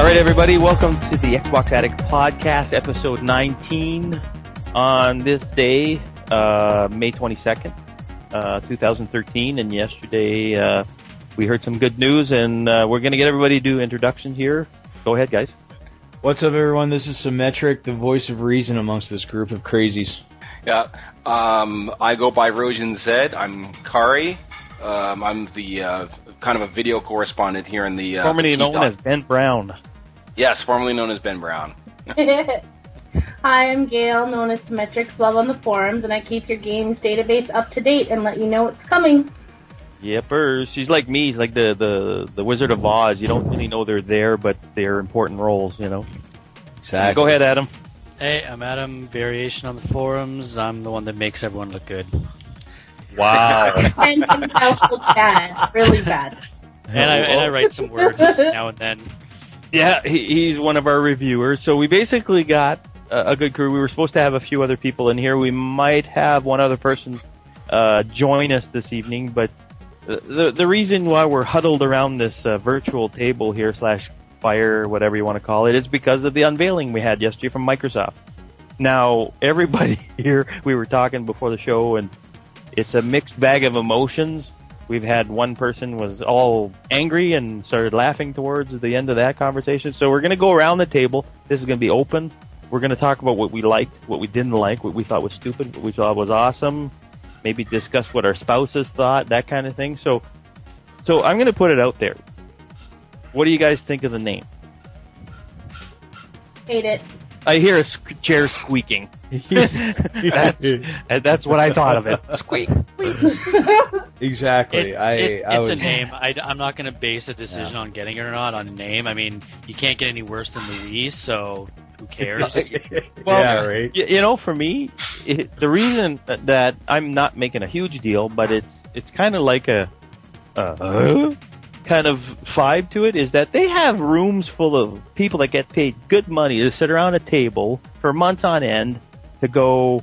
All right, everybody, welcome to the Xbox Addict Podcast, episode 19. On this day, uh, May 22nd, uh, 2013, and yesterday uh, we heard some good news, and uh, we're going to get everybody to do introductions here. Go ahead, guys. What's up, everyone? This is Symmetric, the voice of reason amongst this group of crazies. Yeah, um, I go by Rojan Zed. I'm Kari. Um, I'm the uh, kind of a video correspondent here in the uh, Formerly the known Keydot- as Ben Brown. Yes, formerly known as Ben Brown. Hi, I'm Gail, known as Symmetrics Love on the forums, and I keep your games database up to date and let you know what's coming. Yepers. She's like me. She's like the, the, the Wizard of Oz. You don't really know they're there, but they're important roles, you know. Exactly. Go ahead, Adam. Hey, I'm Adam. Variation on the forums. I'm the one that makes everyone look good. Wow. And himself look bad, really bad. And I, and I write some words now and then. Yeah, he, he's one of our reviewers. So we basically got a, a good crew. We were supposed to have a few other people in here. We might have one other person uh, join us this evening, but the the, reason why we're huddled around this uh, virtual table here slash fire, whatever you want to call it, is because of the unveiling we had yesterday from Microsoft. Now, everybody here, we were talking before the show, and it's a mixed bag of emotions. We've had one person was all angry and started laughing towards the end of that conversation. So we're going to go around the table. This is going to be open. We're going to talk about what we liked, what we didn't like, what we thought was stupid, what we thought was awesome. Maybe discuss what our spouses thought, that kind of thing. So, so I'm going to put it out there. What do you guys think of the name? Hate it. I hear a sq- chair squeaking. that's, that's what I thought of it. Squeak. exactly. It- I, it- I it's was, a name. I, am not going to base a decision on getting it or not on a name. I mean, you can't get any worse than Louise, so who cares? Well, yeah, right. Y- you know, for me, it, the reason that- that I'm not making a huge deal, but it's it's kind of like a uh, kind of vibe to it is that they have rooms full of people that get paid good money to sit around a table for months on end to go.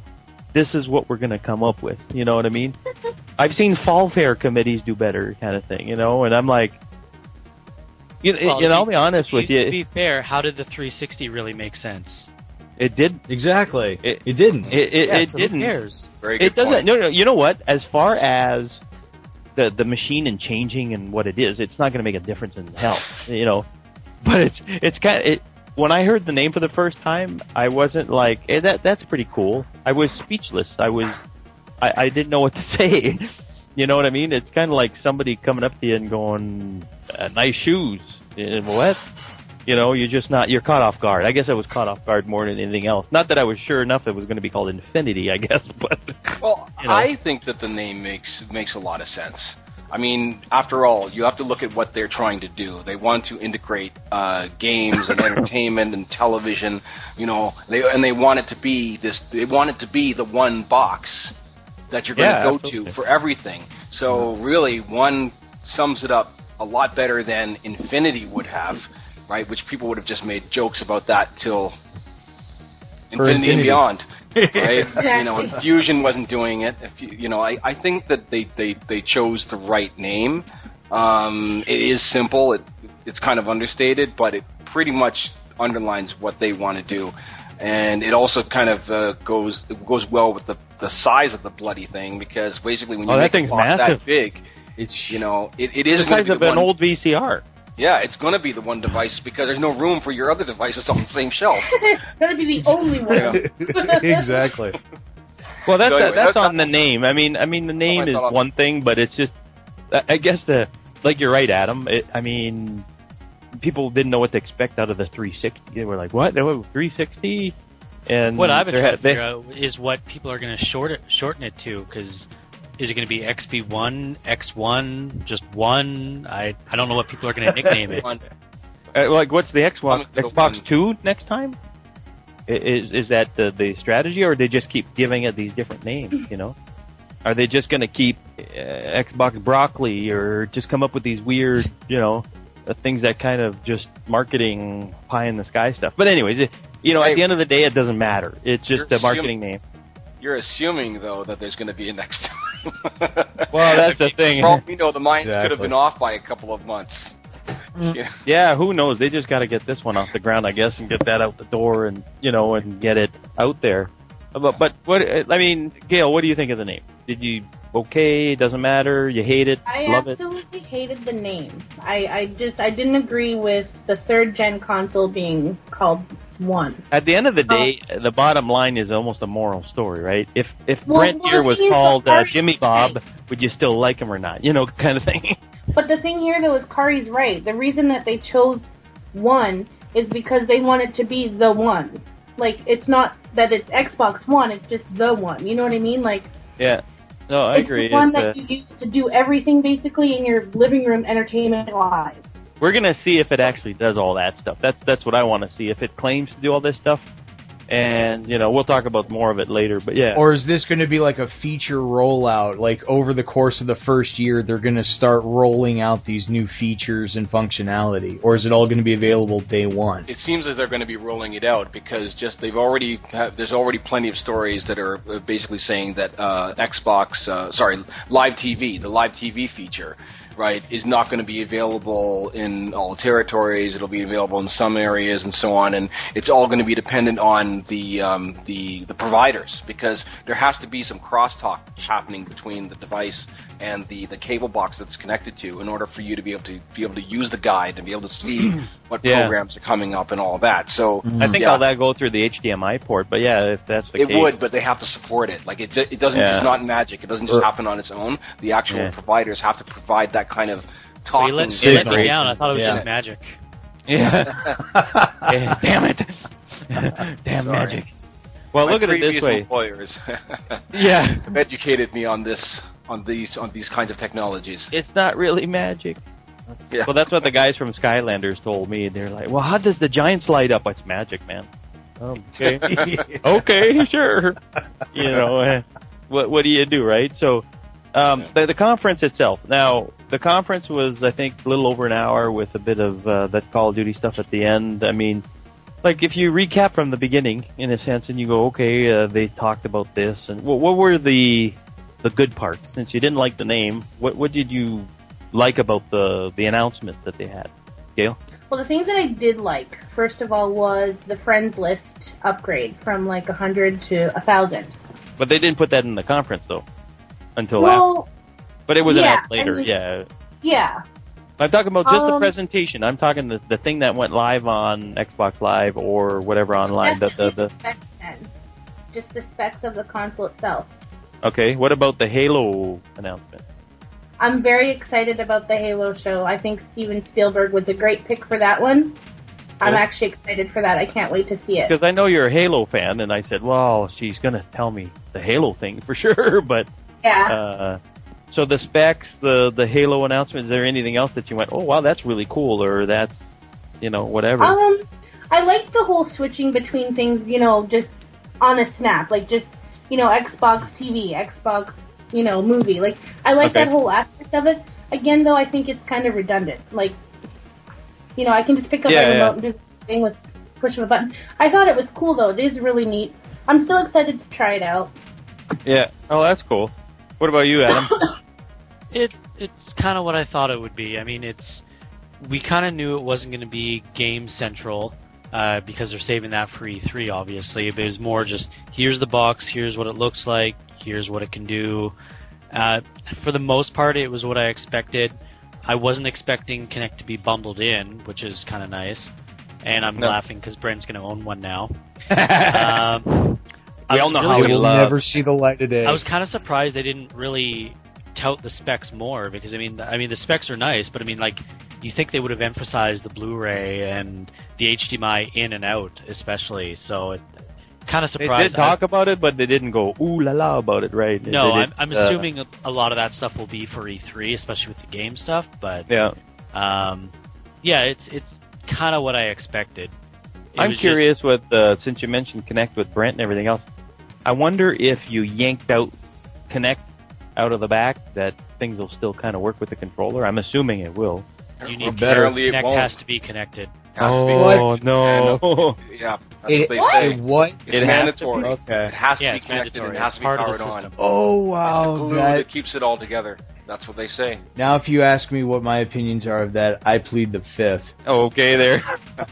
This is what we're going to come up with. You know what I mean? I've seen fall fair committees do better, kind of thing. You know, and I'm like, you, Well, you know, to I'll be honest to with To be fair, how did the 360 really make sense? it did. Exactly. It- It, didn't. It, it, Yeah, it so didn't. Who cares? Very good It doesn't. point. No, no. You know what? As far as the the machine and changing and what it is, it's not going to make a difference in health. You know, but it's it's kind of it. When I heard the name for the first time, I wasn't like eh, that. That's pretty cool. I was speechless. I was. I, I didn't know what to say. You know what I mean? It's kind of like somebody coming up to you and going, uh, "Nice shoes." Eh, what? You know, you're just not. You're caught off guard. I guess I was caught off guard more than anything else. Not that I was sure enough it was going to be called Infinity. I guess, but Well, You know. I think that the name makes makes a lot of sense. I mean, after all, you have to look at what they're trying to do. They want to integrate uh, games and entertainment and television, you know, they, and they want it to be this. They want it to be the one box that you're going to go absolutely. to for everything. So really, one sums it up a lot better than Infinity would have, right? Which people would have just made jokes about that till Infinity, and Beyond, right? you know, Exactly. Fusion wasn't doing it. If you, you know, I, I think that they, they, they chose the right name. Um, it is simple. It, it's kind of understated, but it pretty much underlines what they want to do, and it also kind of uh, goes it goes well with the, the size of the bloody thing because basically when you Oh, that thing's a box massive. that big, It's you know, it, it is the size be of the an one, old VCR. Yeah, it's going to be the one device because there's no room for your other devices on the same shelf. Gonna be the only one. exactly. Well, that's So anyway, that's that's on the name. I mean, I mean the oh, name is one thing, but it's just, I I guess the like you're right, Adam. It, I mean, people didn't know what to expect out of the 360. They were like, "What? They were 360?" And What I've been there trying to figure out is what people are going to short it, shorten it to, because is it going to be XB1, X1, just one? I I don't know what people are going to nickname it. Uh, like, what's the Xbox the Xbox one- Two next time? Is is that the the strategy, or they just keep giving it these different names? You know, are they just going to keep uh, Xbox Broccoli, or just come up with these weird, you know, uh, things that kind of just marketing pie in the sky stuff? But anyways, it, you know, Hey. at the end of the day, it doesn't matter. It's just a marketing name. You're assuming though that there's going to be a next time. Well, that's the thing. For all we know, the Mayans could have been off by a couple of months. Mm. Yeah. Yeah, who knows? They just got to get this one off the ground, I guess, and get that out the door, and you know, and get it out there. But, but what? I mean, Gail, what do you think of the name? Did you okay? It doesn't matter. You hate it? I love it? I absolutely hated the name. I, I just I didn't agree with the third gen console being called one. At the end of the day, the bottom line is almost a moral story, right? If if Well, Brent well, here was called uh, Jimmy Bob, right. would you still like him or not? You know, kind of thing. But the thing here though is Kari's right. The reason that they chose one is because they want it to be the one. Like it's not that it's Xbox One, it's just the one. You know what I mean? Like yeah. No, I it's agree. the one It's, that you use to do everything basically in your living room entertainment wise. we're gonna see if it actually does all that stuff. That's that's what I want to see. If it claims to do all this stuff, and you know, we'll talk about more of it later. But yeah, Or is this going to be like a feature rollout? Like over the course of the first year, they're going to start rolling out these new features and functionality, or is it all going to be available day one? It seems as they're going to be rolling it out because just they've already have, there's already plenty of stories that are uh, basically saying that uh, Xbox, uh, sorry, Live TV, the Live TV feature, right, is not going to be available in all territories. It'll be available in some areas and so on, and it's all going to be dependent on the um, the the providers because there has to be some crosstalk happening between the device and the the cable box that's connected to in order for you to be able to be able to use the guide and be able to see what Yeah. programs are coming up and all that. So I think yeah, all that go through the HDMI port. But yeah, if that's the it case, would, but they have to support it. Like it, it doesn't. Yeah. It's not magic. It doesn't just happen on its own. The actual Yeah. providers have to provide that kind of Well, talking. you let, you let me Signal. down. I thought it was Yeah. just magic. Yeah. Yeah, Damn it. Damn Sorry. magic. Well, My look at it this way. Employers Yeah. have educated me on this, on these, on these kinds of technologies. It's not really magic. Yeah. Well, that's what the guys from Skylanders told me. They're like, "Well, how does the giants light up?" It's magic, man. Okay. okay, sure. You know, eh, what what do you do, right? So, um, Yeah. the, the conference itself. Now, the conference was, I think, a little over an hour with a bit of uh, that Call of Duty stuff at the end. I mean, like if you recap from the beginning, in a sense, and you go, okay, uh, they talked about this, and what, what were the the good parts? Since you didn't like the name, what what did you like about the the announcements that they had? Gail? Well, the things that I did like, first of all, was the friends list upgrade from like a hundred to a thousand. But they didn't put that in the conference though, until after. But it was yeah, announced later. I mean- yeah, yeah, I'm talking about just the Um, presentation. I'm talking the the thing that went live on Xbox Live or whatever online. The, the, the specs then. Just the specs of the console itself. okay. What about the Halo announcement? I'm very excited about the Halo show. I think Steven Spielberg was a great pick for that one. I'm actually excited for that. I can't wait to see it. Because I know you're a Halo fan, and I said, well, she's gonna tell me the Halo thing for sure. But Yeah. uh, so the specs, the the Halo announcement. Is there anything else that you went, oh wow, that's really cool, or that's you know whatever? Um, I like the whole switching between things, you know, just on a snap, like just, you know, Xbox TV, Xbox, you know, movie. Like, I like Okay. that whole aspect of it. Again, though, I think it's kind of redundant. Like, you know, I can just pick up Yeah, my yeah. remote and do the thing with push of a button. I thought it was cool, though. It is really neat. I'm still excited to try it out. yeah. Oh, that's cool. What about you, Adam? It it's kind of what I thought it would be. I mean, it's we kind of knew it wasn't going to be game central uh, because they're saving that for E3, obviously. But it was more just here's the box, here's what it looks like, here's what it can do. Uh, for the most part, it was what I expected. I wasn't expecting Kinect to be bundled in, which is kind of nice. And I'm No. laughing because Brent's going to own one now. um, I We all know really how It we will love- never see the light of day. I was kind of surprised they didn't really tout the specs more because I mean, I mean the specs are nice, but I mean like you think they would have emphasized the Blu-ray and the HDMI in and out, especially. So it kind of surprised. they did talk about it, but they didn't go ooh la la about it, right? No, I'm, I'm uh, assuming a, a lot of that stuff will be for E3, especially with the game stuff. But Yeah, um, yeah, it's it's kind of what I expected. It I'm was just- curious with uh, since you mentioned Kinect with Brent and everything else. I wonder if you yanked out Kinect out of the back, that things will still kind of work with the controller. I'm assuming it will. you need Apparently it Kinect won't. has to be connected. Has to be. Oh no! Yeah, that's It- what they What? say. what? It's It has to mandatory. be? Okay. It has to Yeah, be connected and mandatory. it has It's to be part powered on. system. Oh It's wow, the glue that that keeps it all together. That's what they say. Now, if you ask me what my opinions are of that, I plead the fifth. Okay, there.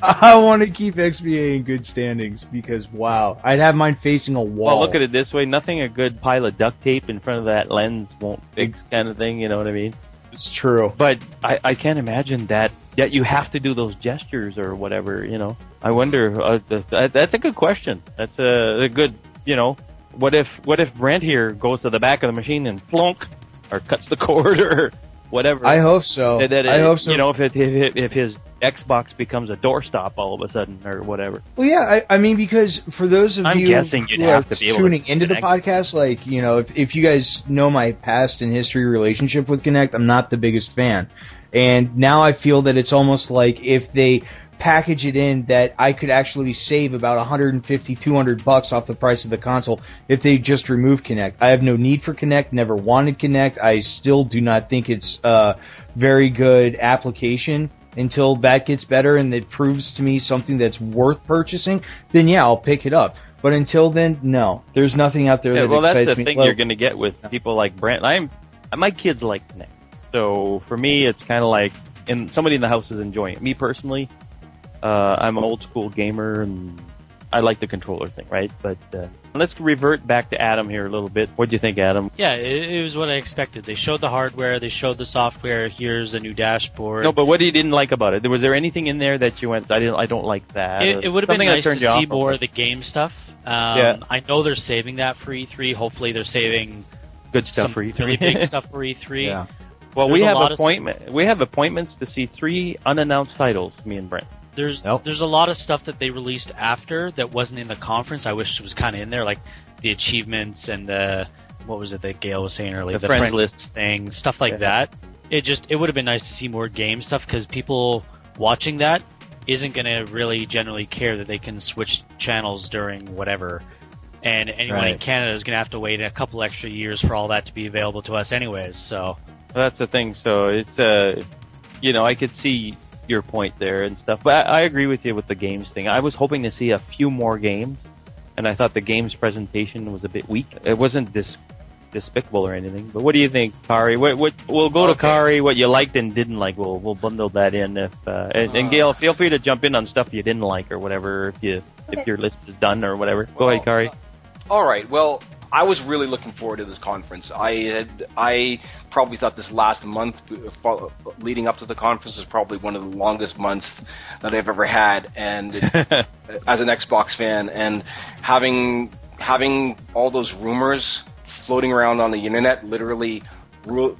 I want to keep XBA in good standings because wow, I'd have mine facing a wall. Well, look at it this way: nothing a good pile of duct tape in front of that lens won't fix, kind of thing. You know what I mean? It's true. But I, I can't imagine that that you have to do those gestures or whatever. You know, I wonder. Uh, that, that's a good question. That's a, a good. You know, what if what if Brent here goes to the back of the machine and flunk or cuts the cord or whatever? I hope so. That- that I it- hope so. You know, if it, if, if his Xbox becomes a doorstop all of a sudden or whatever. Well, yeah, I, I mean, because for those of I'm you guessing you'd who have are to be able to tuning into the podcast, like you know, if if you guys know my past and history relationship with Kinect, I'm not the biggest fan, and now I feel that it's almost like if they package it in that I could actually save about 150 200 bucks off the price of the console if they just remove Kinect. I have no need for Kinect, never wanted Kinect. I still do not think it's a very good application until that gets better and it proves to me something that's worth purchasing, then yeah, I'll pick it up. But until then, no. There's nothing out there Yeah, that well, that's the me. thing Well, you're going to get with people like Brent. I'm, my kids like Kinect, so for me, it's kind of like, and somebody in the house is enjoying it. Me personally, uh, I'm an old school gamer, and I like the controller thing, right? But uh, let's revert back to Adam here a little bit. What do you think, Adam? Yeah, it, it was what I expected. They showed the hardware, they showed the software. Here's a new dashboard. No, but what you didn't like about it? Was there anything in there that you went, I didn't, I don't like that? it, it would have been nice to see more of the game stuff. Um, Yeah. I know they're saving that for E3. Hopefully, they're saving good stuff for E3. really big stuff for E3. Yeah. Well, There's we have lot of- appointment. We have appointments to see three unannounced titles. Me and Brent. There's Nope. there's a lot of stuff that they released after that wasn't in the conference. I wish it was kind of in there, like the achievements and the what was it that Gail was saying earlier, The friends list. thing, stuff like Yeah. that. It just it would have been nice to see more game stuff because people watching that isn't going to really generally care that they can switch channels during whatever. And anyone in Canada is going to have to wait a couple extra years for all that to be available to us, anyways. So That's the thing. So it's uh, you know, I could see your point there and stuff, but I, I agree with you with the games thing. I was hoping to see a few more games, and I thought the games presentation was a bit weak. It wasn't dis- despicable or anything. But what do you think, Kari? What, what we'll go to Kari. What you liked and didn't like, we'll we'll bundle that in. If uh, and, and Uh. Gail, feel free to jump in on stuff you didn't like or whatever. If you if your list is done or whatever, go ahead, Kari. All right. Well, I was really looking forward to this conference. I had, I probably thought this last month uh, leading up to the conference was probably one of the longest months that I've ever had, and it, as an Xbox fan, and having having all those rumors floating around on the internet, literally, ru-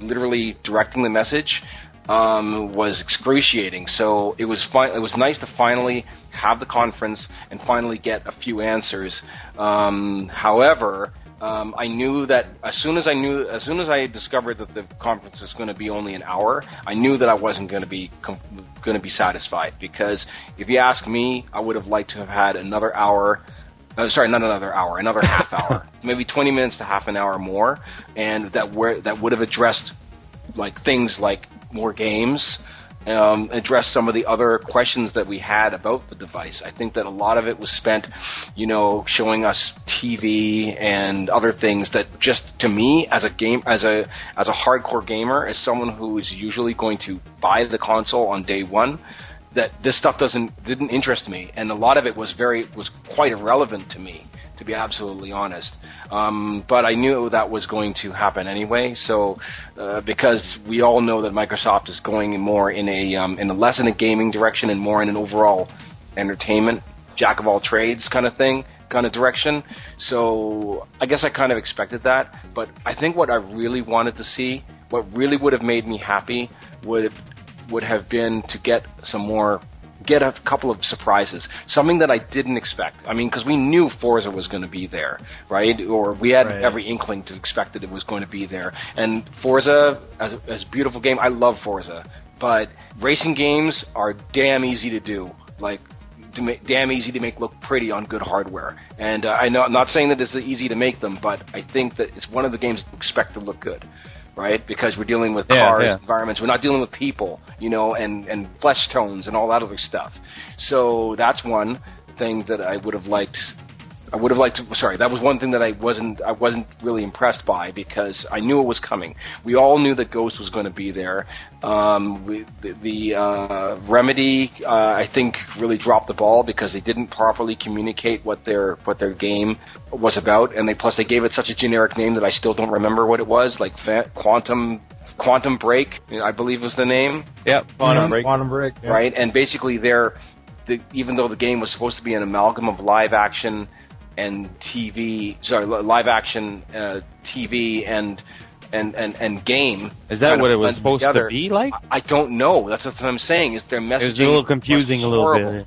literally directing the message, um, was excruciating. So it was fi- it was nice to finally have the conference and finally get a few answers. Um, however. Um, I knew that as soon as I knew, as soon as I discovered that the conference was going to be only an hour, I knew that I wasn't going to be com- going to be satisfied because if you ask me, I would have liked to have had another hour uh, sorry, not another hour, another half hour, maybe 20 minutes to half an hour more, and that where that would have addressed like things like more games, um, addressed some of the other questions that we had about the device. I think that a lot of it was spent, you know, showing us TV and other things that just to me as a game as a as a hardcore gamer, as someone who is usually going to buy the console on day one, that this stuff doesn't didn't interest me, and a lot of it was very was quite irrelevant to me, to be absolutely honest. Um, but I knew that was going to happen anyway. So uh, because we all know that Microsoft is going more in a um, in a less in a gaming direction and more in an overall entertainment jack of all trades kind of thing kind of direction. So I guess I kind of expected that. But I think what I really wanted to see, what really would have made me happy, would would have been to get some more get a couple of surprises. Something that i didn't expect. I mean because we knew forza was going to be there right? Or we had Right. every inkling to expect that it was going to be there. And forza as a, as a beautiful game i love forza. But racing games are damn easy to do like damn easy to make look pretty on good hardware. And uh, i know i'm not saying that it's easy to make them but i think that it's one of the games to expect to look good right? Because we're dealing with Yeah, cars, yeah. environments. We're not dealing with people, you know, and and flesh tones and all that other stuff. So that's one thing that I would have liked I would have liked to. Sorry, that was one thing that I wasn't. I wasn't really impressed by because I knew it was coming. We all knew that Ghost was going to be there. Um, we, the the uh, Remedy, uh, I think, really dropped the ball because they didn't properly communicate what their what their game was about, and they plus they gave it such a generic name that I still don't remember what it was, like fa- Quantum Quantum Break, I believe was the name. Yep, Quantum Break. Quantum Break. yeah. right? And basically, they're the, even though the game was supposed to be an amalgam of live action and TV, sorry, live action uh, TV and and and and game. Is that what it was supposed together. to be like? I don't know. That's what I'm saying. Is their It messaging was a little confusing, a little bit.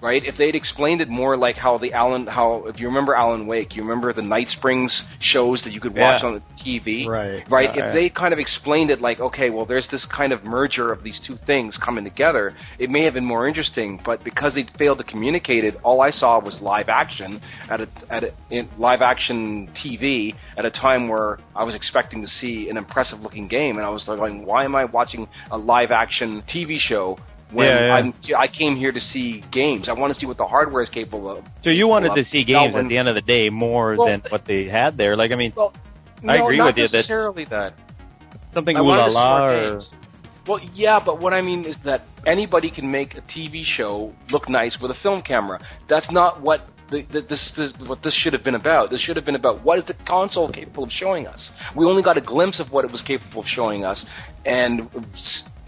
Right? If they'd explained it more like how the Alan, how if you remember Alan Wake, you remember the Night Springs shows that you could watch Yeah. on the TV, Right. right? Yeah, if yeah. they kind of explained it like, okay, well, there's this kind of merger of these two things coming together, it may have been more interesting. But because they failed to communicate it, all I saw was live action at a at a, in live action TV at a time where I was expecting to see an impressive looking game, and I was like, going, why am I watching a live action TV show? When Yeah, yeah. I'm, I came here to see games, I want to see what the hardware is capable of. So you wanted to see games Melvin- at the end of the day more Well- than what they had there. Like, I mean, Well, I no, agree with you that- necessarily that. something ooh la la or. Well, yeah, but what I mean is that anybody can make a TV show look nice with a film camera. That's not what the, the, this, this what this should have been about. This should have been about what is the console capable of showing us. We only got a glimpse of what it was capable of showing us, and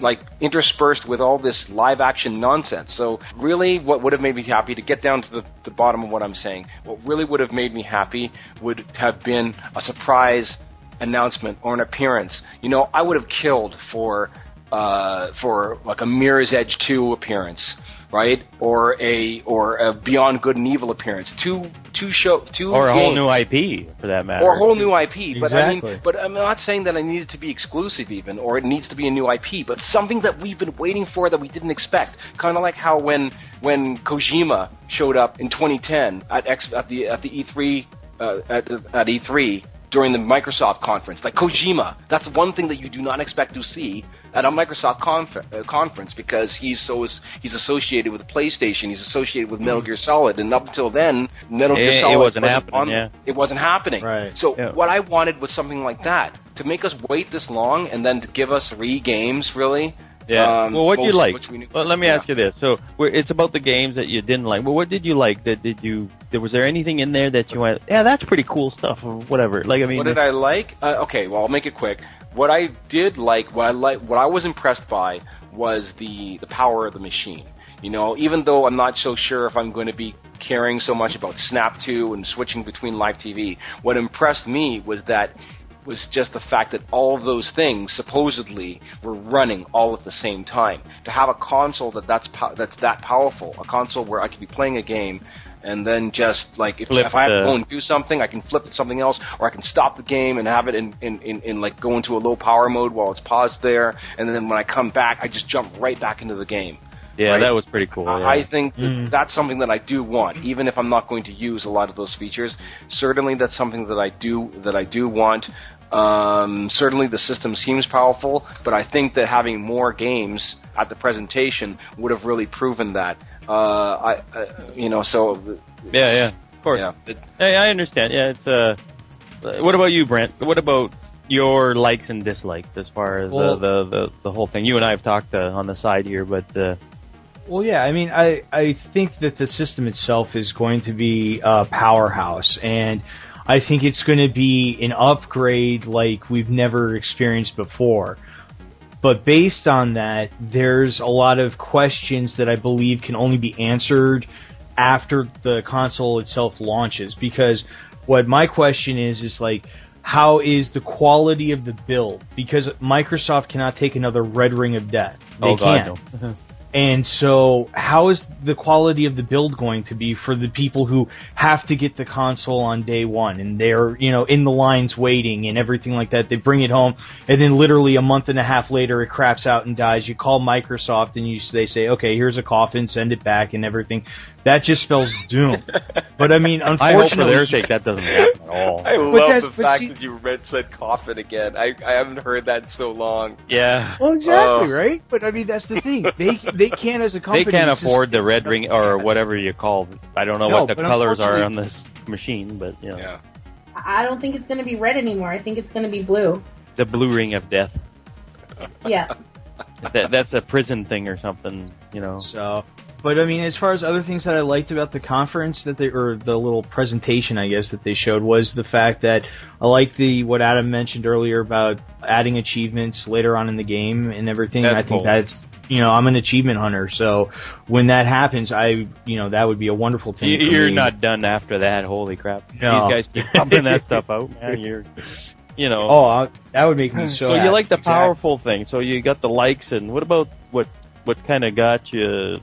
like interspersed with all this live action nonsense. So really, what would have made me happy to get down to the, the bottom of what I'm saying? What really would have made me happy would have been a surprise announcement or an appearance. You know, I would have killed for uh, for like a Mirror's Edge two appearance, right? Or a or a Beyond Good and Evil appearance. Two two show two or a whole new IP for that matter. Or a whole new IP, but I Exactly. mean, but I'm not saying that I need it to be exclusive even, or it needs to be a new IP, but something that we've been waiting for that we didn't expect. Kind of like how when when Kojima showed up in 2010 at X at the at the E3 uh, at at E3 during the Microsoft conference, like Kojima, that's one thing that you do not expect to see at a Microsoft conf- uh, conference because he's so he's associated with PlayStation, he's associated with Metal Gear Solid, and up until then, Metal Gear It- it Solid wasn't happening, on- yeah. it wasn't happening. Right. So Yeah. what I wanted was something like that to make us wait this long and then to give us three games, really. Yeah. Um, well, what do you like? we well, let me yeah. ask you this. So, it's about the games that you didn't like. Well, what did you like? That did you? There was there anything in there that you went? Yeah, that's pretty cool stuff, or whatever. Like, I mean, What did I like? Uh, okay, well I'll make it quick. What I did like, what I like, what I was impressed by was the the power of the machine. You know, even though I'm not so sure if I'm going to be caring so much about Snap 2 and switching between live TV, what impressed me was that was just the fact that all of those things supposedly were running all at the same time. To have a console that that's pow- that's that powerful, a console where I could be playing a game and then just like if, if I have to go and do something, I can flip to something else, or I can stop the game and have it in, in, in, in like go into a low power mode while it's paused there, and then when I come back, I just jump right back into the game. Yeah, right? that was pretty cool. I- yeah. I think that Mm. that's something that I do want, even if I'm not going to use a lot of those features. Certainly, that's something that I do that I do want. Um, certainly, the system seems powerful, but I think that having more games at the presentation would have really proven that. Uh, I, uh, you know, so yeah, yeah, of course. yeah, it, Hey, I understand. Yeah, it's uh. What about you, Brent? What about your likes and dislikes as far as Well- uh, the, the the whole thing? You and I have talked uh, on the side here, but uh, Well, yeah, I mean, I, I think that the system itself is going to be a powerhouse, and I think it's going to be an upgrade like we've never experienced before. But based on that, there's a lot of questions that I believe can only be answered after the console itself launches. Because what my question is, is like, how is the quality of the build? Because Microsoft cannot take another Red Ring of Death. They oh god, can't. no. Mm-hmm. And so, how is the quality of the build going to be for the people who have to get the console on day one and they're, you know, in the lines waiting and everything like that? They bring it home and then literally a month and a half later it craps out and dies. You call Microsoft and you, they say, okay, here's a coffin, send it back and everything. That just spells doom. but I mean, I hope for their sake that doesn't happen at all. I But love the but fact see- that you read said coffin again. I I haven't heard that in so long. Yeah, well, exactly, Oh. right? But I mean, that's the thing. They they can't as a company. they can't afford the red ring or whatever you call. I don't know No, what the colors are on this. machine, but you know, Yeah. I don't think it's going to be red anymore. I think it's going to be blue. the blue ring of death. Yeah. that, that's a prison thing or something, you know. So, but I mean, as far as other things that I liked about the conference that they or the little presentation, I guess that they showed was the fact that I like the what Adam mentioned earlier about adding achievements later on in the game and everything. That's I think cool. that's you know I'm an achievement hunter, so when that happens, I you know that would be a wonderful thing. You- You're me. not done after that. Holy crap! No. These guys keep pumping that stuff out, man. You're, you know. Oh, I, that would make me so. so you like the Exactly. powerful thing. So you got the likes, and what about what what kind of got you?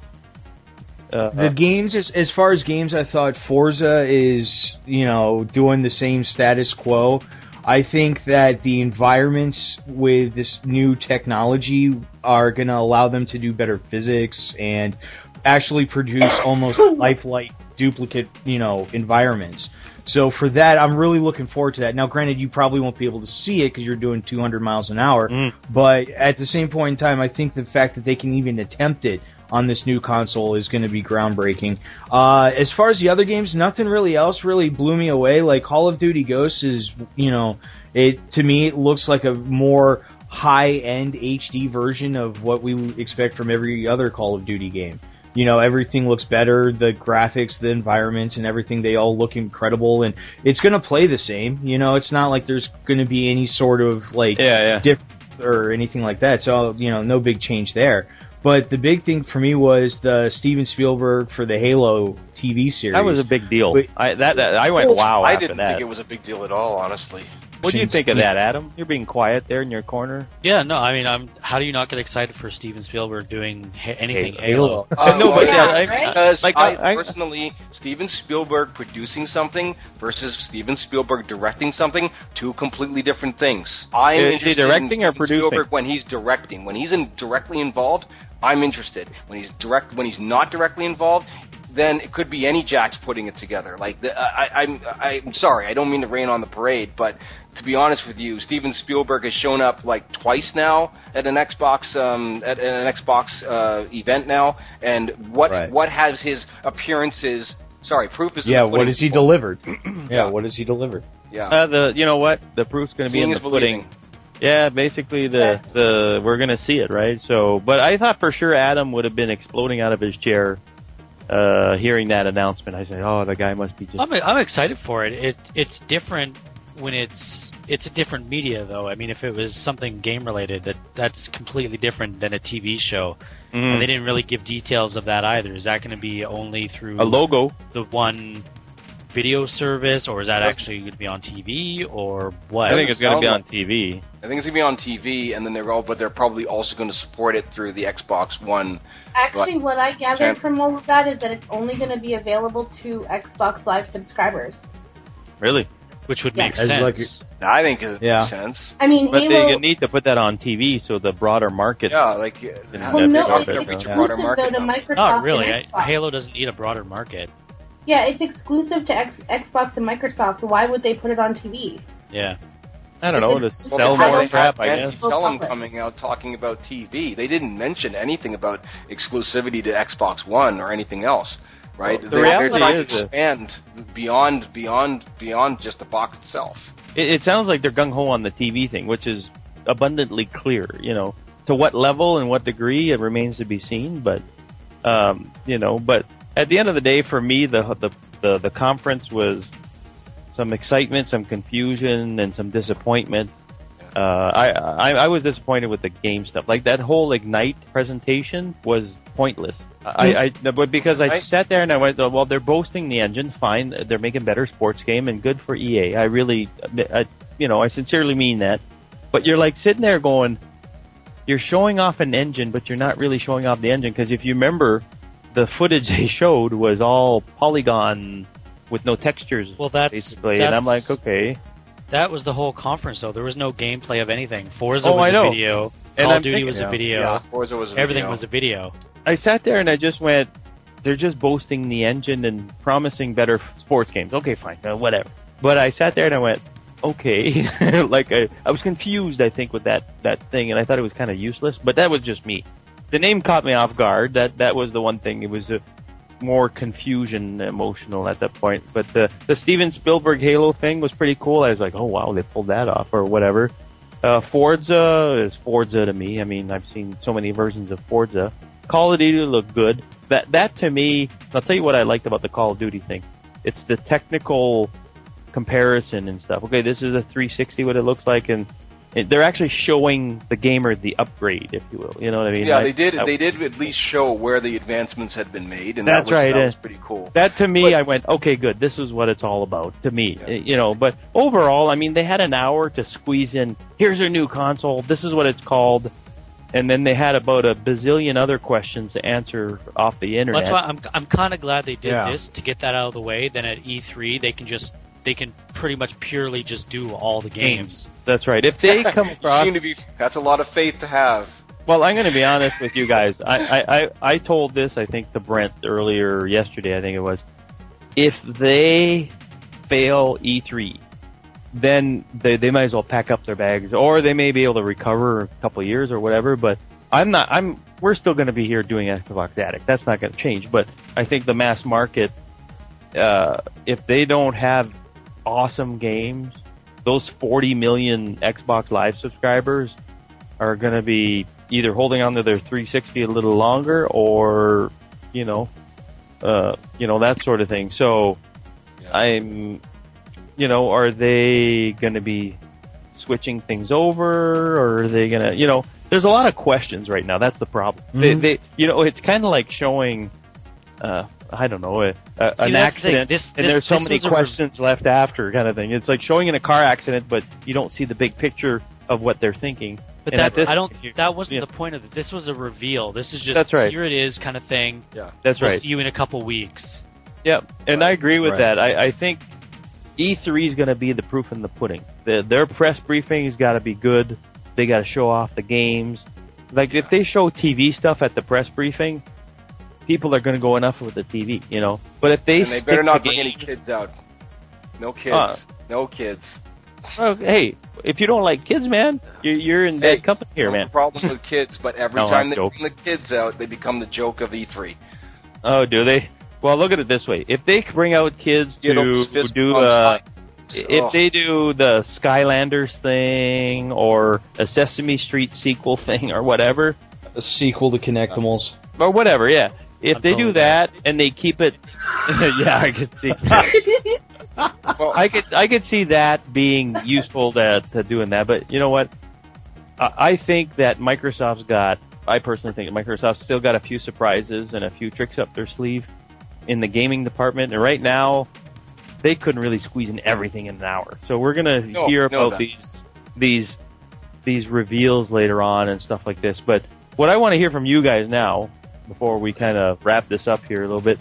Uh, The games, as, as far as games, I thought Forza is, you know, doing the same status quo. I think that the environments with this new technology are going to allow them to do better physics and actually produce almost lifelike duplicate, you know, environments. So for that, I'm really looking forward to that. Now, granted, you probably won't be able to see it because you're doing 200 miles an hour, Mm. but at the same point in time, I think the fact that they can even attempt it on this new console is going to be groundbreaking. Uh, as far as the other games, nothing really else really blew me away. Like Call of Duty Ghosts is, you know, it to me it looks like a more high-end HD version of what we expect from every other Call of Duty game. You know, everything looks better, the graphics, the environments, and everything, they all look incredible, and it's gonna play the same. You know, it's not like there's gonna be any sort of, like, yeah, yeah. difference or anything like that. So you know, no big change there. But the big thing for me was the Steven Spielberg for the Halo TV series. That was a big deal. Wait. I that, that I went wow I after didn't that. think it was a big deal at all, honestly. What do you think of that, Adam? You're being quiet there in your corner. Yeah, no, I mean, I'm. How do you not get excited for Steven Spielberg doing ha- anything Halo. Halo? Uh, no, but yeah, yeah, I, right? Because like I, I, I, personally, Steven Spielberg producing something versus Steven Spielberg directing something, two completely different things. I'm Is he interested directing in or producing? Spielberg when he's directing. When he's in, directly involved, I'm interested. When he's direct, when he's not directly involved, then it could be any Jacks putting it together. Like the, I, I'm, I'm sorry, I don't mean to rain on the parade, but to be honest with you, Steven Spielberg has shown up like twice now at an Xbox, um, at, at an Xbox uh, event now, and what Right. what has his appearances? Sorry, proof is yeah. What has he delivered? Yeah. yeah. What has he delivered? Yeah, uh, the you know what the proof's going to be in Seeing the is pudding. believing. Yeah, basically the the we're gonna see it, right? So, but I thought for sure Adam would have been exploding out of his chair, uh, hearing that announcement. I said, "Oh, the guy must be just." I'm I'm excited for it. It it's different when it's it's a different media though. I mean, if it was something game related, that that's completely different than a TV show. Mm. And they didn't really give details of that either. Is that going to be only through a logo. the one video service, or is that actually going to be on TV, or what? I think it's going to be on TV. I think it's gonna be on TV, and then they're all, but they're probably also going to support it through the Xbox One. Actually, Right. what I gathered from all of that is that it's only going to be available to Xbox Live subscribers. Really? which would Yeah. make sense. like- I think it Yeah. makes sense. I mean, But Halo. they need to put that on TV so the broader market. Yeah, like Yeah. well, no, Yeah. it's Yeah. broader market to now. Microsoft. Not really. I, Halo doesn't need a broader market. Yeah, it's exclusive to X- Xbox and Microsoft. Why would they put it on TV? Yeah. I don't know to sell they more crap. I guess. Well, Kellum coming out talking about TV. They didn't mention anything about exclusivity to Xbox One or anything else, right? Well, the they're, reality they're trying is to that- expand beyond beyond beyond just the box itself. It, it sounds like they're gung ho on the TV thing, which is abundantly clear. You know, to what level and what degree it remains to be seen. But um, you know, but at the end of the day, for me, the the the, the conference was some excitement, some confusion, and some disappointment. Uh, I, I I was disappointed with the game stuff. Like that whole Ignite presentation was pointless. I, I but because I Right. sat there and I went, well, they're boasting the engine, fine. They're making better sports game and good for EA. I really, I, you know, I sincerely mean that. But you're like sitting there going, you're showing off an engine, but you're not really showing off the engine because if you remember, the footage they showed was all polygon with no textures, Well, that's basically. And I'm like, okay. That was the whole conference, though. There was no gameplay of anything. Forza Oh, was I know. a video. And Call I'm of Duty thinking- was a video. Yeah, Forza was a Everything video. was a video. I sat there and I just went, they're just boasting the engine and promising better sports games. Okay, fine, uh, whatever. But I sat there and I went, okay. like I, I was confused, I think, with that that thing, and I thought it was kind of useless. But that was just me. The name caught me off guard. That that was the one thing. It was a, more confusion emotional at that point. But the the Steven Spielberg Halo thing was pretty cool. I was like, oh wow, they pulled that off or whatever. Uh, Forza is Forza to me. I mean, I've seen so many versions of Forza. Call of Duty looked good. That that to me, I'll tell you what I liked about the Call of Duty thing. It's the technical comparison and stuff. Okay, this is a 360, what it looks like, and they're actually showing the gamer the upgrade, if you will. You know what I mean? Yeah, I- they did. I- They did at least show where the advancements had been made, and That's that was, right, That uh, was pretty cool. That to me, But- I went, okay, good. This is what it's all about to me. Yeah. You know, but overall, I mean, they had an hour to squeeze in. Here's their new console. This is what it's called. And then they had about a bazillion other questions to answer off the internet. That's why I'm I'm kind of glad they did Yeah. this to get that out of the way. Then at E3 they can just they can pretty much purely just do all the games. That's right. If they come You across, seem to be. That's a lot of faith to have. well, I'm going to be honest with you guys. I, I, I, I told this, I think, to Brent earlier yesterday. I think it was. If they fail E3, then they they might as well pack up their bags, or they may be able to recover a couple of years or whatever. But I'm not. I'm. We're still going to be here doing Xbox Addict. That's not going to change. But I think the mass market, uh, if they don't have awesome games, those 40 million Xbox Live subscribers are going to be either holding on to their 360 a little longer, or you know, uh, you know that sort of thing. So Yeah. I'm, you know, are they going to be switching things over, or are they going to, you know, there's a lot of questions right now. That's the problem. Mhm. They, they, you know, it's kind of like showing, uh, I don't know, a, a, an that's the thing. accident, This- and this- there's so many was a questions left after, kind of thing. It's like showing in a car accident, but you don't see the big picture of what they're thinking. But And that this, I don't. That wasn't Yeah. the point of it. This was a reveal. This is just That's right. here it is kind of thing. Yeah. That's we'll right. See you in a couple weeks. Yep, and I agree with Right. that. I, I think E3 is going to be the proof in the pudding. The, their press briefing has got to be good. They got to show off the games. Like if they show TV stuff at the press briefing, people are going to go enough with the TV, you know. But if they and they better not to bring any kids out. No kids. Uh. no kids. Well, hey, if you don't like kids, man, you're, you're in bad Hey, company here, no man. problem with kids, but every No, time I'm they joking. bring the kids out, they become the joke of E E3. Oh, do they? Well, look at it this way: if they bring out kids You know, to do uh, if they do the Skylanders thing or a Sesame Street sequel thing or whatever, A sequel to Kinectimals. or whatever, yeah. If I'm they do that and they keep it, yeah, I could see. well, I could I could see that being useful to to doing that. But you know what? I I think that Microsoft's got. I personally think that Microsoft's still got a few surprises and a few tricks up their sleeve in the gaming department. And right now, they couldn't really squeeze in everything in an hour. So we're gonna No, hear about that- these these these reveals later on and stuff like this. But what I want to hear from you guys now, before we kind of wrap this up here a little bit,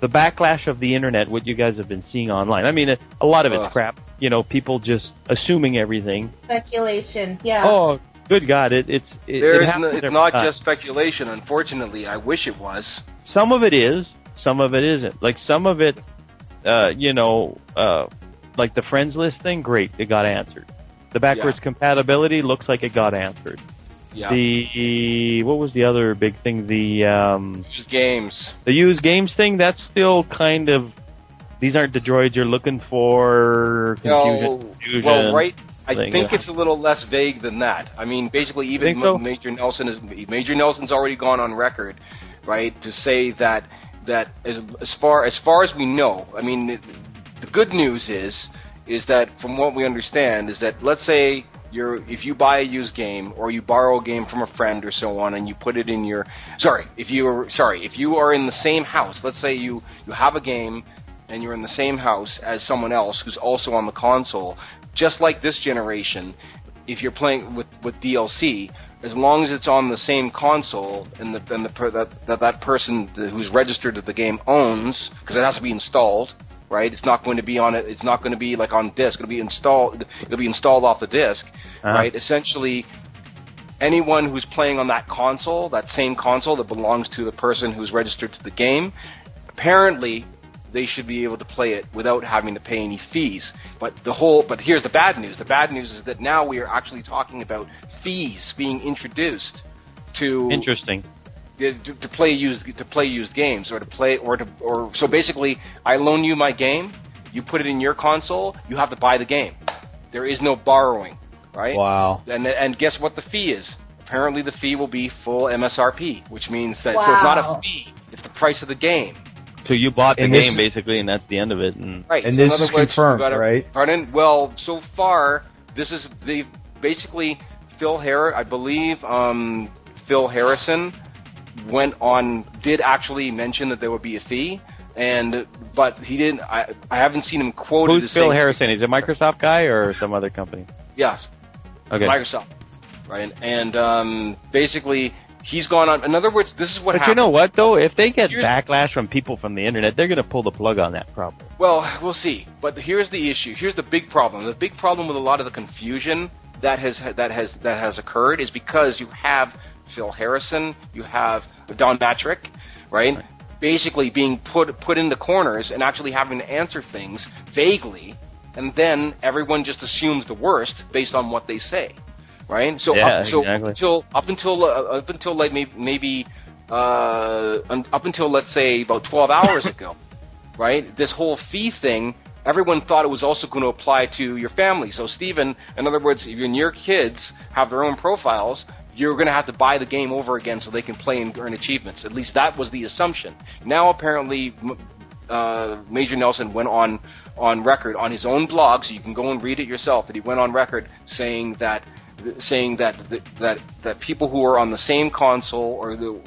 the backlash of the internet, what you guys have been seeing online. I mean, a, a lot of it's Ugh. crap. You know, people just assuming everything. Speculation. Yeah. Oh, good God! It, it's it, there it is no, it's not time. just speculation. Unfortunately, I wish it was. some of it is, some of it isn't. Like some of it, uh, you know, uh, like the friends list thing. Great, it got answered. The backwards Yeah. compatibility looks like it got answered. Yeah. The what was the other big thing? The um, games. the used games thing. That's still kind of. These aren't the droids you're looking for. Confusion. No, confusion. well, right. I thing, think it's a little less vague than that. I mean, basically, even so? Major Nelson is Major Nelson's already gone on record, right, to say that that as as far as far as we know, I mean, it, the good news is is that from what we understand is that let's say you're if you buy a used game or you borrow a game from a friend or so on and you put it in your sorry if you are sorry if you are in the same house let's say you you have a game and you're in the same house as someone else who's also on the console just like this generation if you're playing with with DLC as long as it's on the same console and the, and the that, that that person who's registered that the game owns because it has to be installed right? It's not going to be on it. It's not going to be like on disk. It'll be installed. It'll be installed off the disk, Uh-huh. right? Essentially, anyone who's playing on that console, that same console that belongs to the person who's registered to the game, apparently they should be able to play it without having to pay any fees. But the whole, but here's the bad news. The bad news is that now we are actually talking about fees being introduced to Interesting. To, to play used to play used games or to play or to or so basically I loan you my game, you put it in your console, you have to buy the game. There is no borrowing, right? Wow. And and guess what the fee is? Apparently the fee will be full MSRP, which means that so it's not a fee, it's the price of the game. So you bought the And game is- basically, and that's the end of it. And Right. And so this is words, confirmed, gotta- right? Pardon? Well, so far, this is they basically Phil Harris, I believe, um, Phil Harrison went on did actually mention that there would be a fee, and but he didn't. I I haven't seen him quoted who's Phil Harrison? Is a Microsoft guy or some other company? Yes, Okay. Microsoft. Right, and um, basically he's gone on. In other words, this is what But you know what though? If they get Here's- backlash from people from the internet, they're going to pull the plug on that problem. Well, we'll see. But here's the issue. Here's the big problem. The big problem with a lot of the confusion that has that has that has occurred is because you have Phil Harrison, you have Don Mattrick, right? Basically being put put in the corners and actually having to answer things vaguely, and then everyone just assumes the worst based on what they say, right? So Yeah, up, so exactly. until up until uh, up until like maybe, maybe uh, up until let's say about 12 hours ago, right? This whole fee thing, everyone thought it was also going to apply to your family. So, Stephen, in other words, if your kids have their own profiles, you're going to have to buy the game over again so they can play and earn achievements. At least that was the assumption. Now, apparently, uh, Major Nelson went on on record on his own blog, so you can go and read it yourself. That he went on record saying that saying that that that people who are on the same console or the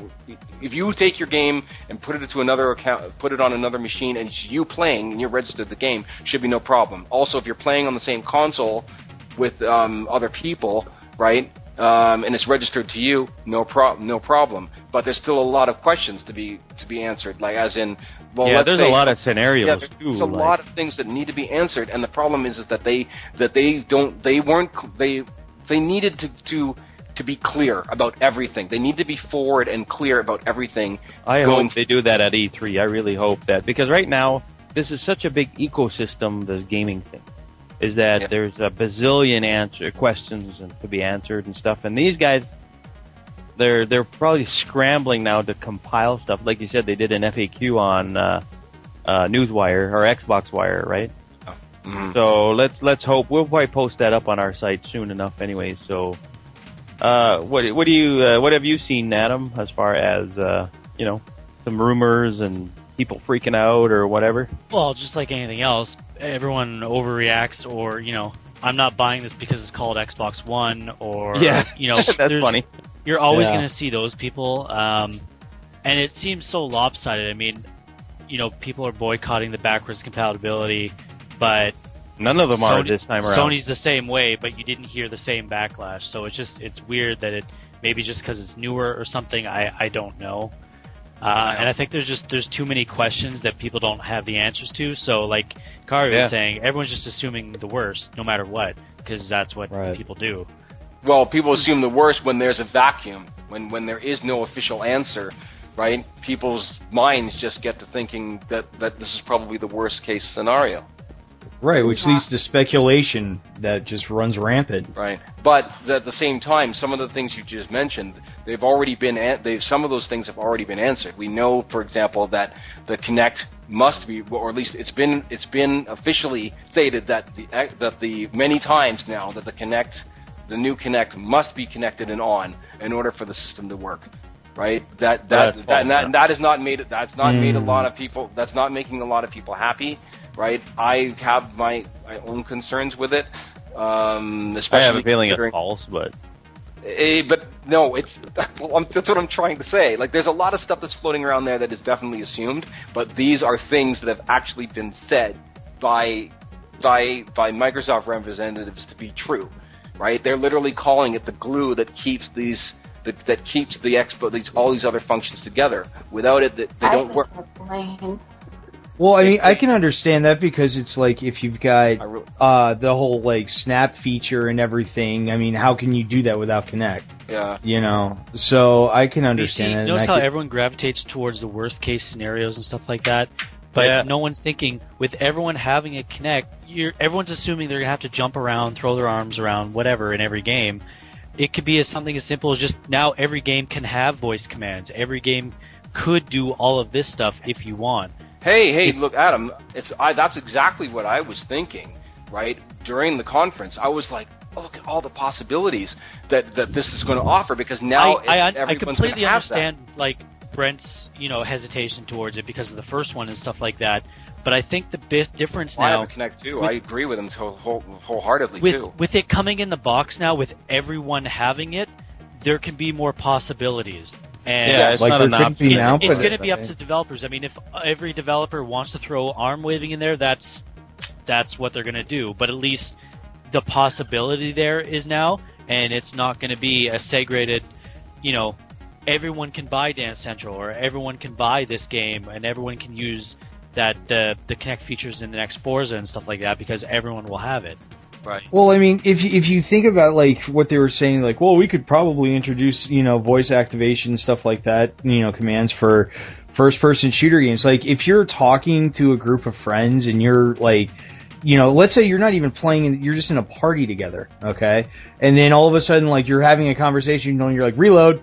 if you take your game and put it to another account, put it on another machine, and it's you playing and you're registered the game, should be no problem. Also, if you're playing on the same console with um, other people, right? Um, and it's registered to you, no pro- no problem. But there's still a lot of questions to be to be answered. Like as in, well, yeah, there's say, a lot of scenarios yeah, too. there's a like- lot of things that need to be answered, and the problem is, is that they that they don't they weren't they they needed to to to be clear about everything. They need to be forward and clear about everything. I hope they do that at E3. I really hope that because right now this is such a big ecosystem. This gaming thing is that Yeah. there's a bazillion answer questions to be answered and stuff. And these guys, they're they're probably scrambling now to compile stuff. Like you said, they did an FAQ on uh, uh, Newswire or Xbox Wire, right? Mhm. So let's let's hope we'll probably post that up on our site soon enough, anyway. So, uh, what what do you uh, what have you seen, Adam, as far as uh, you know, some rumors and people freaking out or whatever? Well, just like anything else, everyone overreacts, or you know, I'm not buying this because it's called Xbox One, or yeah, you know, that's funny. You're always Yeah. going to see those people, um, and it seems so lopsided. I mean, you know, people are boycotting the backwards compatibility, but None of them are this time around. Sony's the same way, but you didn't hear the same backlash. So it's just it's weird that it maybe just because it's newer or something. I I don't know. Uh, and I think there's just there's too many questions that people don't have the answers to. So like Kari Yeah. was saying, everyone's just assuming the worst, no matter what, because that's what Right. people do. Well, people assume the worst when there's a vacuum, when when there is no official answer, right? People's minds just get to thinking that that this is probably the worst case scenario. Right, which leads to speculation that just runs rampant. right? But at the same time, some of the things you just mentioned, they've already been an- they've some of those things have already been answered. We know, for example, that the Kinect must be, or at least it's been it's been officially stated that the that the many times now that the Kinect, the new Kinect must be connected and on in order for the system to work. Right. That that That's that, and that, yeah. that is not made. That's not made a Mm. lot of people. That's not making a lot of people happy. Right. I have my my own concerns with it. Um, I have a feeling it's false, but Eh, but no, it's well, I'm- that's what I'm trying to say. Like, there's a lot of stuff that's floating around there that is definitely assumed, but these are things that have actually been said by by by Microsoft representatives to be true, right? They're literally calling it the glue that keeps these that, that keeps the expo these all these other functions together. Without it, that they don't work. That's lame. Well, I mean, I can understand that because it's like if you've got uh, the whole like snap feature and everything. I mean, how can you do that without Kinect? yeah, You know, so I can You see, understand it. and notice how can- everyone gravitates towards the worst case scenarios and stuff like that. But Yeah. no one's thinking with everyone having a Kinect, you're everyone's assuming they're gonna have to jump around, throw their arms around, whatever in every game. it could be as something as simple as just now every game can have voice commands. Every game could do all of this stuff if you want. Hey, hey, look, Adam. It's I, that's exactly what I was thinking. Right during the conference, I was like, oh, look at all the possibilities that that this is going to offer because now I, I, it- I everyone's completely gonna that. understand like Brent's you know hesitation towards it because of the first one and stuff like that. But I think the big difference Well, I now have a Kinect too. with- I agree with him whole, whole, wholeheartedly with too. with it coming in the box now with everyone having it, there can be more possibilities. And Yeah, it's like not an option. it's, it's going to be up to developers. I mean, if every developer wants to throw arm waving in there, that's that's what they're going to do. But at least the possibility there is now, and it's not going to be a segregated, you know, everyone can buy Dance Central or everyone can buy this game and everyone can use that the the Kinect features in the next Forza and stuff like that because everyone will have it. Right. Well, I mean, if you, if you think about like what they were saying, like, well, we could probably introduce you know voice activation stuff like that, you know, commands for first person shooter games. Like, if you're talking to a group of friends and you're like, you know, let's say you're not even playing, you're just in a party together, okay, and then all of a sudden like you're having a conversation, and you're like, reload,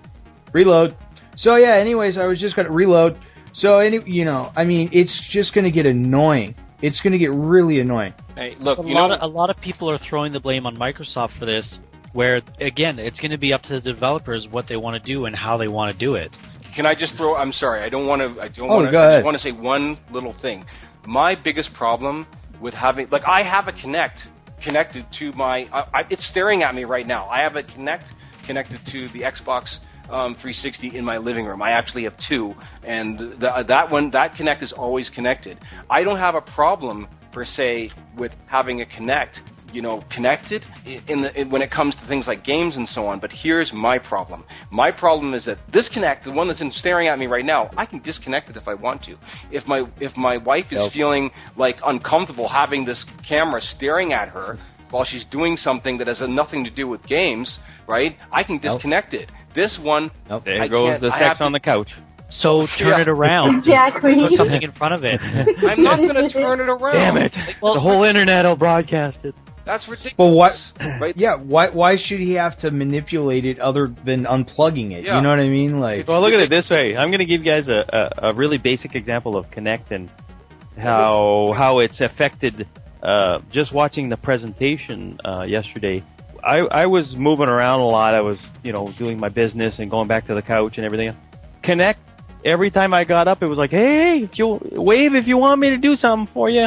reload. So yeah, anyways, I was just gonna reload. So any, you know, I mean, it's just gonna get annoying. It's gonna get really annoying. Hey, look, a you lot know, of a lot of people are throwing the blame on Microsoft for this. Where again, it's going to be up to the developers what they want to do and how they want to do it. Can I just throw? I'm sorry. I don't want to. I don't Oh, want to. go I just want to say one little thing. My biggest problem with having, like, I have a Kinect connected to my. I, I, it's staring at me right now. I have a Kinect connected to the Xbox um, 360 in my living room. I actually have two, and th- that one, that Kinect is always connected. I don't have a problem per se with having a Kinect you know, connected in the in, when it comes to things like games and so on. But here's my problem. My problem is that this Kinect, the one that's in staring at me right now, I can disconnect it if I want to. If my if my wife is Yep. feeling like uncomfortable having this camera staring at her while she's doing something that has nothing to do with games, right? I can disconnect it. This one, Nope. There I goes can't- the sex have to- on the couch. So turn Yeah. it around. Exactly. Put something in front of it. I'm not going to turn it around. Damn it! Like, Well, the whole internet will broadcast it. that's ridiculous. But what? Right? Yeah, why why should he have to manipulate it other than unplugging it? Yeah. You know what I mean? Like, Well, look at it this way. I'm going to give you guys a, a, a really basic example of Kinect and how how it's affected. Uh, just watching the presentation uh, yesterday, I, I was moving around a lot. I was you know doing my business and going back to the couch and everything. Kinect. Every time I got up, it was like, "Hey, if you wave if you want me to do something for you."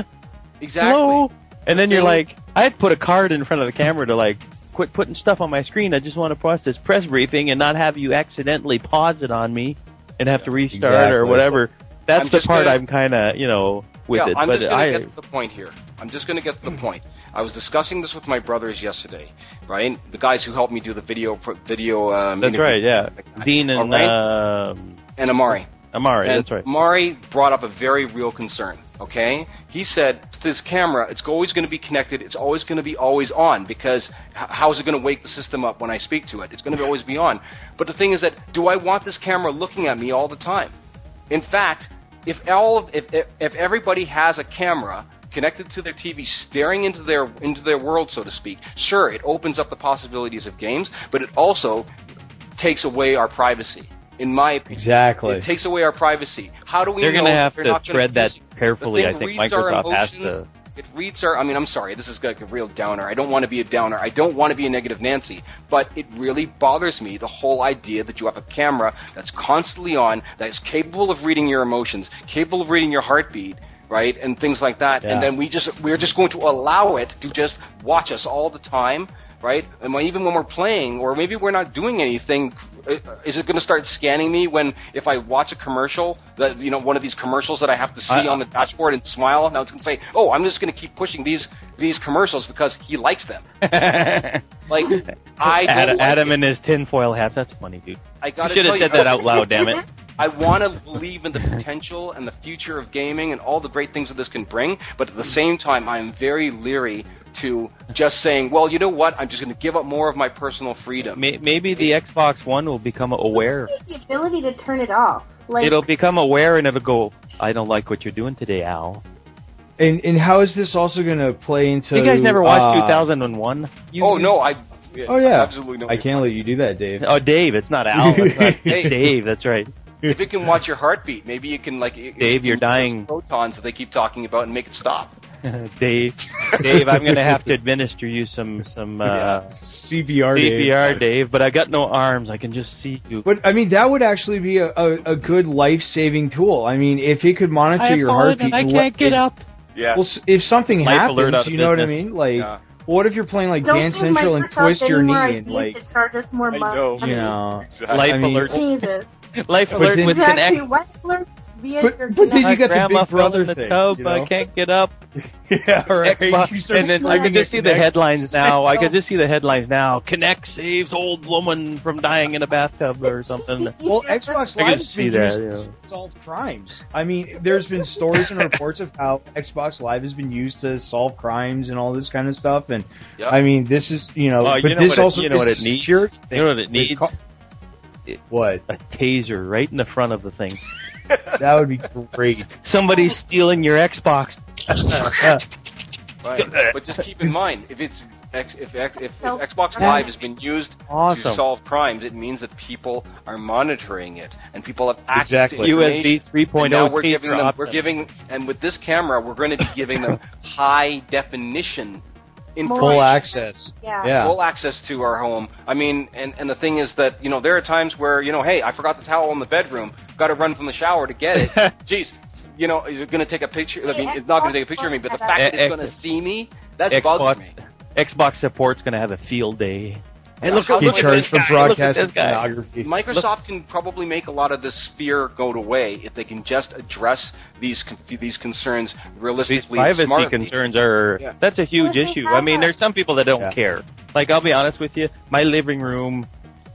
Exactly. Hello. And then you're like, I had to put a card in front of the camera to like quit putting stuff on my screen. I just want to press this press briefing and not have you accidentally pause it on me and have to restart or whatever. That's I'm the part gonna- I'm kind of you know with yeah, it. I'm but just going to get to the point here. I'm just going to get to the point. I was discussing this with my brothers yesterday, right? The guys who helped me do the video video. Um, that's right. Yeah, Dean and right? um, and Amari. Amari. and That's right. Amari brought up a very real concern. Okay, he said this camera, it's always going to be connected. It's always going to be always on because h- how is it going to wake the system up when I speak to it? It's going to always be on. But the thing is that do I want this camera looking at me all the time? In fact, if all of, if, if if everybody has a camera connected to their TV, staring into their into their world, so to speak, sure, it opens up the possibilities of games, but it also takes away our privacy. In my opinion, exactly. it takes away our privacy. How do we They're gonna have to tread that carefully. I think Microsoft has to. It reads our. I mean, I'm sorry. This is like a real downer. I don't want to be a downer. I don't want to be a negative Nancy. But it really bothers me the whole idea that you have a camera that's constantly on, that is capable of reading your emotions, capable of reading your heartbeat, right, and things like that. And then we just we're just going to allow it to just watch us all the time. Right, and when, even when we're playing, or maybe we're not doing anything, is it going to start scanning me when if I watch a commercial that you know one of these commercials that I have to see I- on the dashboard and smile? Now it's going to say, "Oh, I'm just going to keep pushing these these commercials because he likes them." Like I Adam, like Adam it. and his tinfoil hats. That's funny, dude. I gotta should have said that out loud. Damn it. I want to believe in the potential and the future of gaming and all the great things that this can bring, but at the same time, I'm very leery to just saying, "Well, you know what? I'm just going to give up more of my personal freedom." Maybe the Xbox One will become aware. the ability to turn it off. Like It'll become aware and it'll go. I don't like what you're doing today, Al. And and how is this also going to play into? You guys never watched uh, 2001? You, Oh no, I Oh yeah, absolutely no. I can't let you do that, Dave. Oh, Dave. It's not Al. It's not Hey. Dave. That's right. If it can watch your heartbeat, maybe you can like Dave, you're dying. those protons that they keep talking about and make it stop. Dave. Dave, I'm gonna have to administer you some some uh, CPR. Dave. CPR, Dave. But I got no arms. I can just see you. But I mean, that would actually be a, a, a good life saving tool. I mean, if it could monitor I your heartbeat, and I can't let- get up. Yeah. Well, if something Life happens, you know what I mean? Like, Yeah. What if you're playing like Don't Dance Central and twist your knee and like, to charge us more I money. know. you know. Exactly. Life I mean- alert. Jesus. Life alert with Exactly. Kinect. Life alert via But- your but then Kinect. you got the grandma Big Brother in the thing, tub. you know? I can't get up. yeah, right. Xbox- and then I swimming could just at see the headlines now. I could just see the headlines now. Kinect saves old woman from dying in a bathtub or something. Well, Xbox I Live could has see been that. used You know. to solve crimes. I mean, there's been stories and reports of how Xbox Live has been used to solve crimes and all this kind of stuff. And Yep. I mean, this is you know, Oh, but you know this what it- also you know what is it needs? You know what it needs? call- What? A taser right in the front of the thing. That would be great. Somebody's stealing your Xbox. Right. but just keep in mind, if it's X, if, X, if, if Xbox Live has been used to solve crimes, it means that people are monitoring it and people have access Exactly. to information. USB 3.0 And now we're giving them, we're giving, and with this camera, we're going to be giving them high definition information. Full access. Yeah. Yeah. full access to our home. I mean, and and the thing is that you know there are times where you know, hey, I forgot the towel in the bedroom. Got to run from the shower to get it. Jeez, you know, is it going to take a picture? I mean, it's not going to take a picture of me, but the fact that it's going to see me, that bugs Xbox, me. Xbox support's going to have a field day. Hey, look, how at- Be look much at charged for guy. Look at broadcasting this guy. pornography. Microsoft can probably make a lot of this fear go away if they can just address these these concerns These realistically, privacy smartly. concerns are Yeah. that's a huge Well, issue. I mean, there's some people that don't Yeah. care. Like, I'll be honest with you, my living room,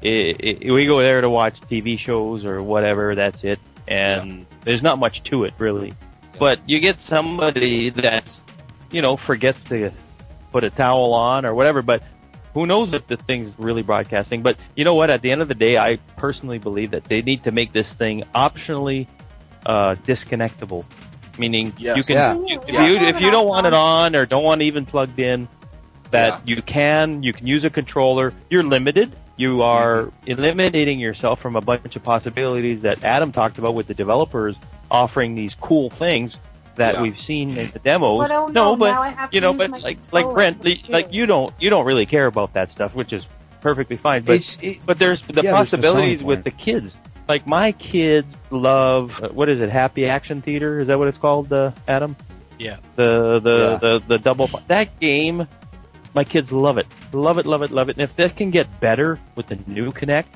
i i we go there to watch TV shows or whatever. That's it, and there's not much to it really. But you get somebody that you know forgets to put a towel on or whatever, but. Who knows if the thing's really broadcasting? But you know what? At the end of the day, I personally believe that they need to make this thing optionally uh, disconnectable. Meaning, Yes. you can Yeah. you- if Yeah. you if you don't want it on or don't want it even plugged in, that Yeah. you can you can use a controller. You're limited. You are eliminating yourself from a bunch of possibilities that Adam talked about with the developers offering these cool things that Yeah. we've seen in the demos. But oh no, no, but now I have to you know, but like like Brent, to like you don't you don't really care about that stuff, which is perfectly fine. But it, but there's the Yeah, possibilities selling with the kids. Like my kids love uh, what is it? Happy Action Theater? Is that what it's called, uh, Adam? Yeah. The the, Yeah. the the double that game. My kids love it, love it, love it, love it. And if that can get better with the new Kinect,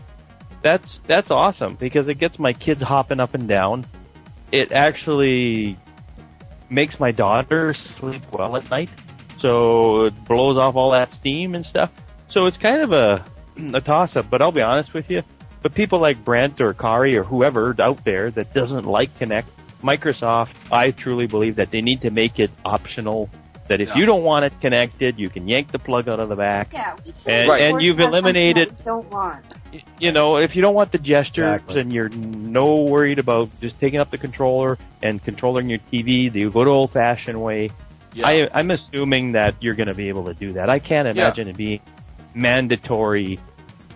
that's that's awesome because it gets my kids hopping up and down. It actually makes my daughter sleep well at night, so it blows off all that steam and stuff. So it's kind of a a toss up. But I'll be honest with you, but people like Brent or Kari or whoever out there that doesn't like Kinect, Microsoft, I truly believe that they need to make it optional. That if Yeah. you don't want it connected, you can yank the plug out of the back. Yeah, we should And- Right. and you've eliminated- don't want. You know, if you don't want the gestures Exactly. and you're no worried about just taking up the controller and controlling your TV, the you go to old fashioned way? Yeah. I, I'm assuming that you're going to be able to do that. I can't imagine it being mandatory.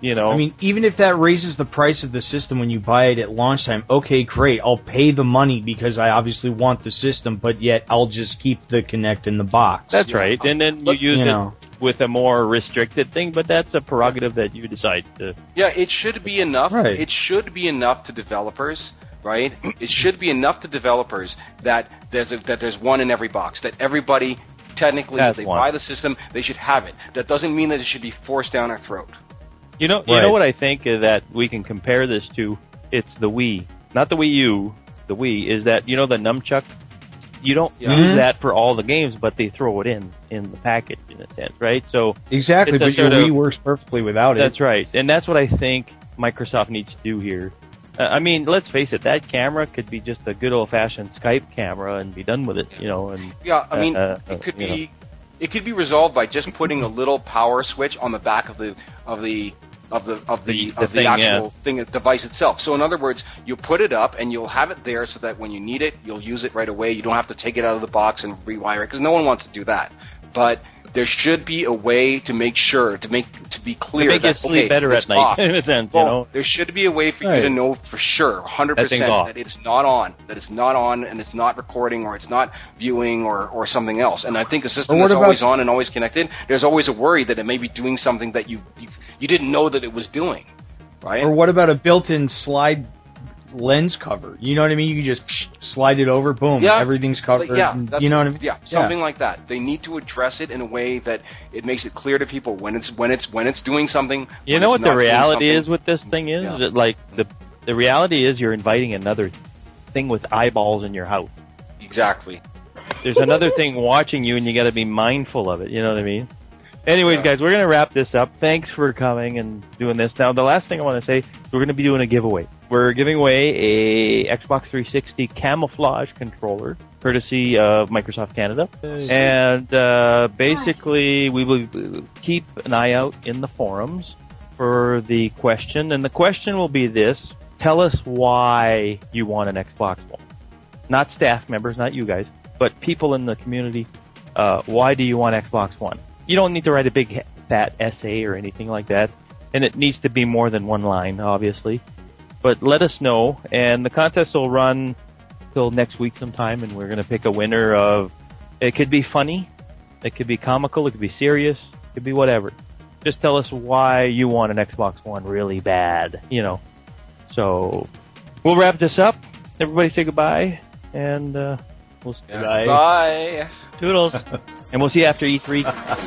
You know, I mean, even if that raises the price of the system when you buy it at launch time, okay, great. I'll pay the money because I obviously want the system, but yet I'll just keep the Kinect in the box. that's yeah. right. And then you use you it with a more restricted thing, but that's a prerogative that you decide to. Yeah, it should be enough. Right. It should be enough to developers, right? it should be enough to developers that there's a, that there's one in every box. That everybody, technically, Has if they one. buy the system, they should have it. That doesn't mean that it should be forced down our throat. You know, you Right. know what I think uh, that we can compare this to? It's the Wii, not the Wii U. The Wii is that you know the nunchuck. You don't Yeah. use Mhm. that for all the games, but they throw it in in the package in a sense, right? So Exactly, It's a but your sort of- Wii works perfectly without it. that's right, and that's what I think Microsoft needs to do here. Uh, I mean, let's face it, that camera could be just a good old fashioned Skype camera and be done with it, you know. And Yeah, I mean, Uh, uh, it could you be it could be resolved by just putting a little power switch on the back of the of the of the of the, The- of the thing, actual thing device itself. So in other words, you put it up and you'll have it there so that when you need it, you'll use it right away. You don't have to take it out of the box and rewire it because no one wants to do that. but there should be a way to make sure to make to be clear to make that you sleep okay, better it's at night, off. in a sense, Well, you know. there should be a way for you to know for sure, 100% That that it's not on, that it's not on, and it's not recording, or it's not viewing, or, or something else. And I think a system that's about- always on and always connected, there's always a worry that it may be doing something that you you, you didn't know that it was doing, right? Or what about a built-in slide lens cover? You know what I mean? You can just psh, slide it over, boom, Yeah. everything's covered. Yeah, and- that's, you know what I mean? Yeah, something like that. They need to address it in a way that it makes it clear to people when it's when it's when it's doing something. You know what the reality is with this thing is Yeah. That, like the the reality is you're inviting another thing with eyeballs in your house. Exactly. There's another thing watching you, and you got to be mindful of it. You know what I mean? Anyways, Yeah. guys, we're gonna wrap this up. Thanks for coming and doing this. Now, the last thing I want to say, we're gonna be doing a giveaway. We're giving away a Xbox 360 camouflage controller, courtesy of Microsoft Canada. And uh, basically, we will keep an eye out in the forums for the question. And the question will be this Tell us why you want an Xbox One. Not staff members, not you guys, but people in the community. Uh, why do you want Xbox One? You don't need to write a big fat essay or anything like that. And it needs to be more than one line, obviously. But let us know, and the contest will run till next week sometime, and we're going to pick a winner of. It could be funny, it could be comical, it could be serious, it could be whatever. Just tell us why you want an Xbox One really bad, you know. So we'll wrap this up. Everybody say goodbye, and uh, we'll Yeah. bye. Bye. Toodles. and we'll see you after E3.